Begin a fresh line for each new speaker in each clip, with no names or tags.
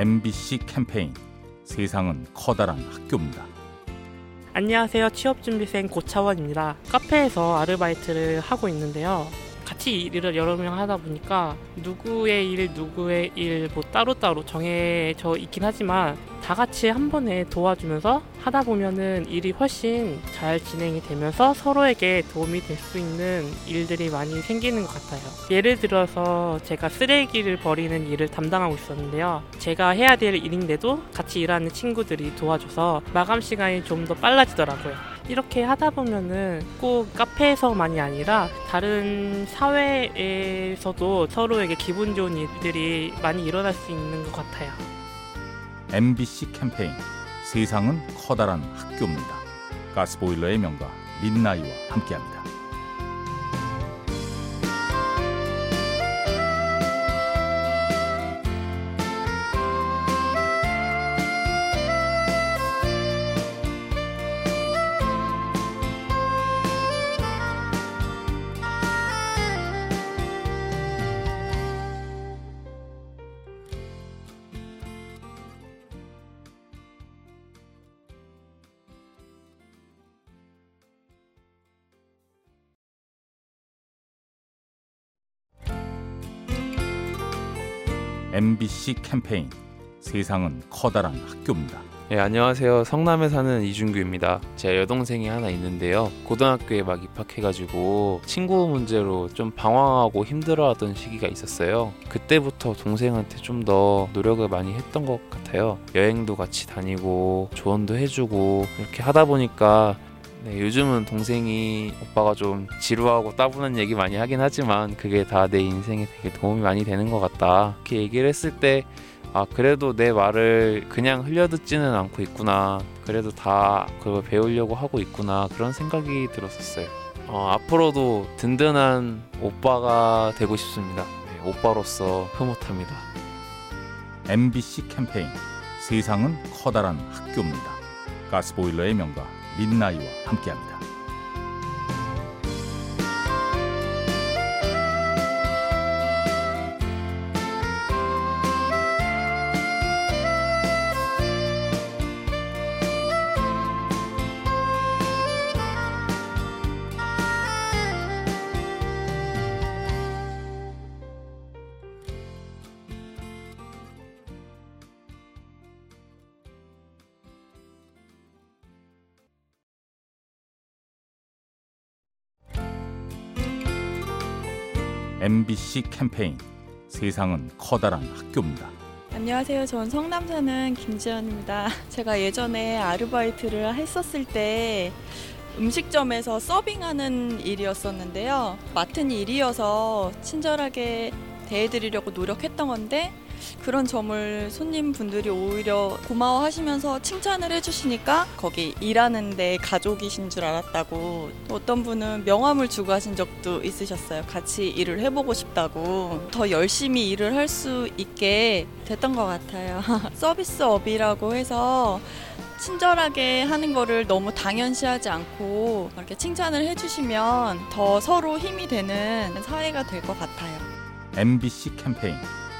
MBC 캠페인 세상은 커다란 학교입니다.
안녕하세요. 취업준비생 고차원입니다. 카페에서 아르바이트를 하고 있는데요. 같이 일을 여러 명 하다 보니까 누구의 일, 누구의 일 뭐 따로따로 정해져 있긴 하지만 다 같이 한 번에 도와주면서 하다 보면은 일이 훨씬 잘 진행이 되면서 서로에게 도움이 될 수 있는 일들이 많이 생기는 것 같아요. 예를 들어서 제가 쓰레기를 버리는 일을 담당하고 있었는데요. 제가 해야 될 일인데도 같이 일하는 친구들이 도와줘서 마감 시간이 좀 더 빨라지더라고요. 이렇게 하다 보면은 꼭 카페에서만이 아니라 다른 사회에서도 서로에게 기분 좋은 일들이 많이 일어날 수 있는 것 같아요.
MBC 캠페인 세상은 커다란 학교입니다. 가스보일러의 명가 민나이와 함께합니다. MBC 캠페인 세상은 커다란 학교입니다.
네, 안녕하세요. 성남에 사는 이준규입니다. 제 여동생이 하나 있는데요. 고등학교에 막 입학해가지고 친구 문제로 좀 방황하고 힘들어하던 시기가 있었어요. 그때부터 동생한테 좀 더 노력을 많이 했던 것 같아요. 여행도 같이 다니고 조언도 해주고 이렇게 하다 보니까 네, 요즘은 동생이 오빠가 좀 지루하고 따분한 얘기 많이 하긴 하지만 그게 다 내 인생에 되게 도움이 많이 되는 것 같다. 이렇게 얘기를 했을 때 아 그래도 내 말을 그냥 흘려듣지는 않고 있구나. 그래도 다 그걸 배우려고 하고 있구나. 그런 생각이 들었었어요. 어, 앞으로도 든든한 오빠가 되고 싶습니다. 네, 오빠로서 흐뭇합니다.
MBC 캠페인. 세상은 커다란 학교입니다. 가스보일러의 명가 민나이와 함께합니다. MBC 캠페인 세상은 커다란 학교입니다.
안녕하세요. 전 성남 사는 김지연입니다. 제가 예전에 아르바이트를 했었을 때 음식점에서 서빙하는 일이었었는데요. 맡은 일이어서 친절하게 대해드리려고 노력했던 건데 그런 점을 손님분들이 오히려 고마워하시면서 칭찬을 해주시니까 거기 일하는데 가족이신 줄 알았다고 또 어떤 분은 명함을 주고 하신 적도 있으셨어요. 같이 일을 해보고 싶다고 더 열심히 일을 할 수 있게 됐던 것 같아요. 서비스업이라고 해서 친절하게 하는 거를 너무 당연시하지 않고 이렇게 칭찬을 해주시면 더 서로 힘이 되는 사회가 될 것 같아요.
MBC 캠페인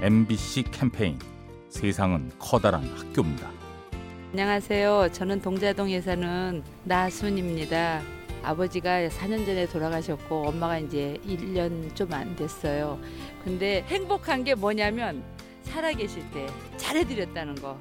MBC 캠페인 세상은 커다란 학교입니다.
안녕하세요. 저는 동자동에 사는 나순입니다. 아버지가 4년 전에 돌아가셨고 엄마가 이제 1년 좀 안 됐어요. 근데 행복한 게 뭐냐면 살아계실 때 잘해드렸다는 거.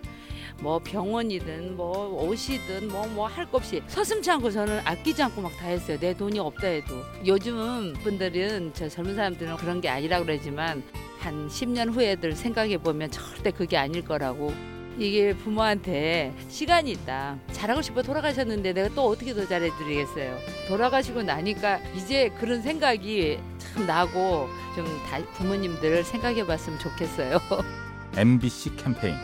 뭐 병원이든 뭐 옷이든 뭐 뭐 할 것 없이 서슴지 않고 저는 아끼지 않고 막 다 했어요. 내 돈이 없다 해도. 요즘 분들은 저 젊은 사람들은 그런 게 아니라 그러지만 한 10년 후에들 생각해 보면 절대 그게 아닐 거라고 이게 부모한테 시간이 있다. 잘하고 싶어 돌아가셨는데 내가 또 어떻게 더 잘해드리겠어요. 돌아가시고 나니까 이제 그런 생각이 참 나고 좀다 부모님들 생각해 봤으면 좋겠어요.
MBC 캠페인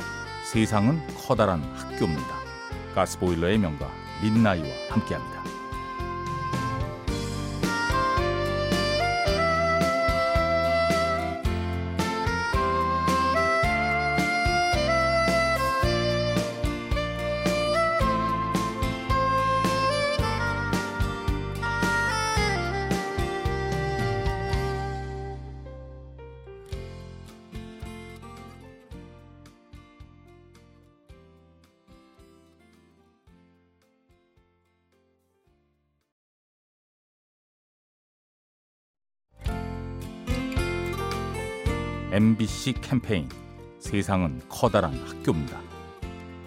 세상은 커다란 학교입니다. 가스보일러의 명가 민나이와 함께합니다. MBC 캠페인 세상은 커다란 학교입니다.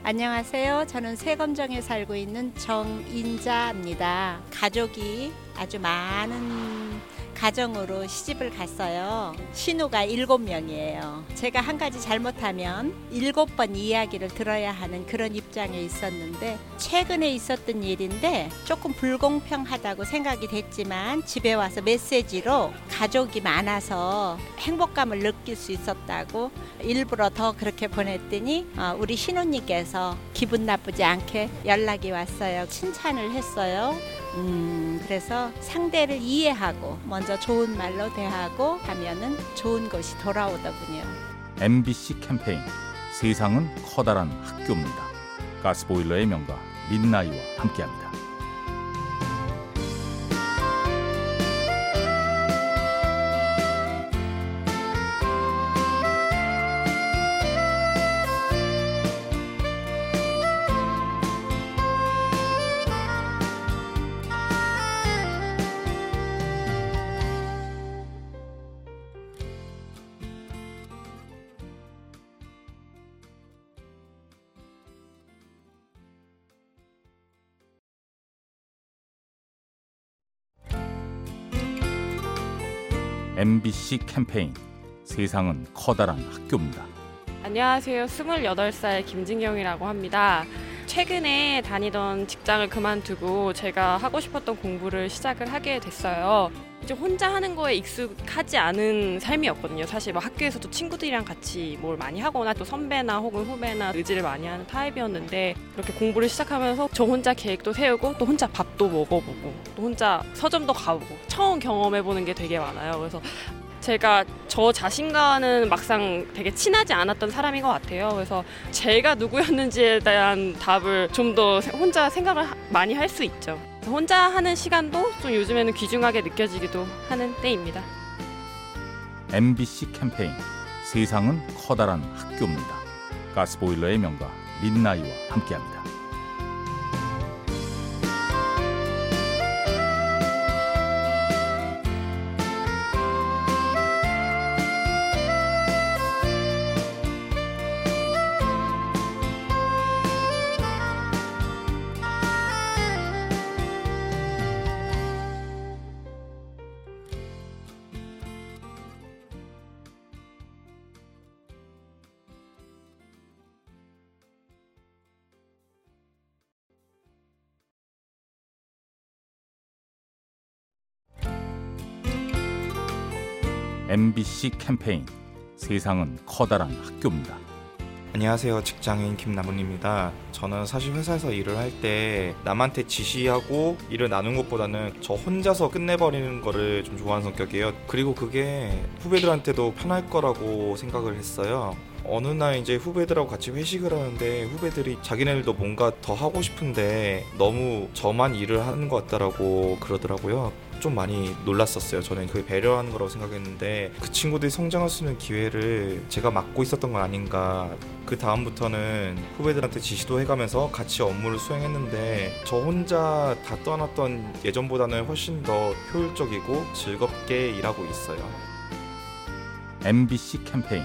안녕하세요. 저는 세검정에 살고 있는 정인자입니다. 가족이 아주 많은 가정으로 시집을 갔어요. 신우가 일곱 명이에요. 제가 한 가지 잘못하면 일곱 번 이야기를 들어야 하는 그런 입장에 있었는데 최근에 있었던 일인데 조금 불공평하다고 생각이 됐지만 집에 와서 메시지로 가족이 많아서 행복감을 느낄 수 있었다고 일부러 더 그렇게 보냈더니 어, 우리 신우님께서 기분 나쁘지 않게 연락이 왔어요. 칭찬을 했어요. 음, 그래서 상대를 이해하고 먼저 좋은 말로 대하고 하면은 좋은 것이 돌아오더군요.
MBC 캠페인 세상은 커다란 학교입니다. 가스보일러의 명가 민나이와 함께합니다. MBC 캠페인 세상은 커다란 학교입니다.
안녕하세요. 28살 김진경이라고 합니다. 최근에 다니던 직장을 그만두고 제가 하고 싶었던 공부를 시작을 하게 됐어요. 이제 혼자 하는 거에 익숙하지 않은 삶이었거든요. 사실 뭐 학교에서도 친구들이랑 같이 뭘 많이 하거나 또 선배나 혹은 후배나 의지를 많이 하는 타입이었는데 이렇게 공부를 시작하면서 저 혼자 계획도 세우고 또 혼자 밥도 먹어보고 또 혼자 서점도 가보고 처음 경험해보는 게 되게 많아요. 그래서 제가 저 자신과는 막상 되게 친하지 않았던 사람인 것 같아요. 그래서 제가 누구였는지에 대한 답을 좀 더 혼자 생각을 하- 많이 할 수 있죠. 혼자 하는 시간도 좀 요즘에는 귀중하게 느껴지기도 하는 때입니다.
MBC 캠페인 세상은 커다란 학교입니다. 가스보일러의 명가 민나이와 함께합니다. MBC 캠페인 세상은 커다란 학교입니다.
안녕하세요. 직장인 김남훈입니다. 저는 사실 회사에서 일을 할 때 남한테 지시하고 일을 나눈 것보다는 저 혼자서 끝내버리는 거를 좀 좋아하는 성격이에요. 그리고 그게 후배들한테도 편할 거라고 생각을 했어요. 어느 날 이제 후배들하고 같이 회식을 하는데 후배들이 자기네들도 뭔가 더 하고 싶은데 너무 저만 일을 하는 것 같다라고 그러더라고요. 좀 많이 놀랐었어요. 저는 그게 배려하는 거라고 생각했는데 그 친구들이 성장할 수 있는 기회를 제가 막고 있었던 건 아닌가. 그 다음부터는 후배들한테 지시도 해가면서 같이 업무를 수행했는데 저 혼자 다 떠났던 예전보다는 훨씬 더 효율적이고 즐겁게 일하고 있어요.
MBC 캠페인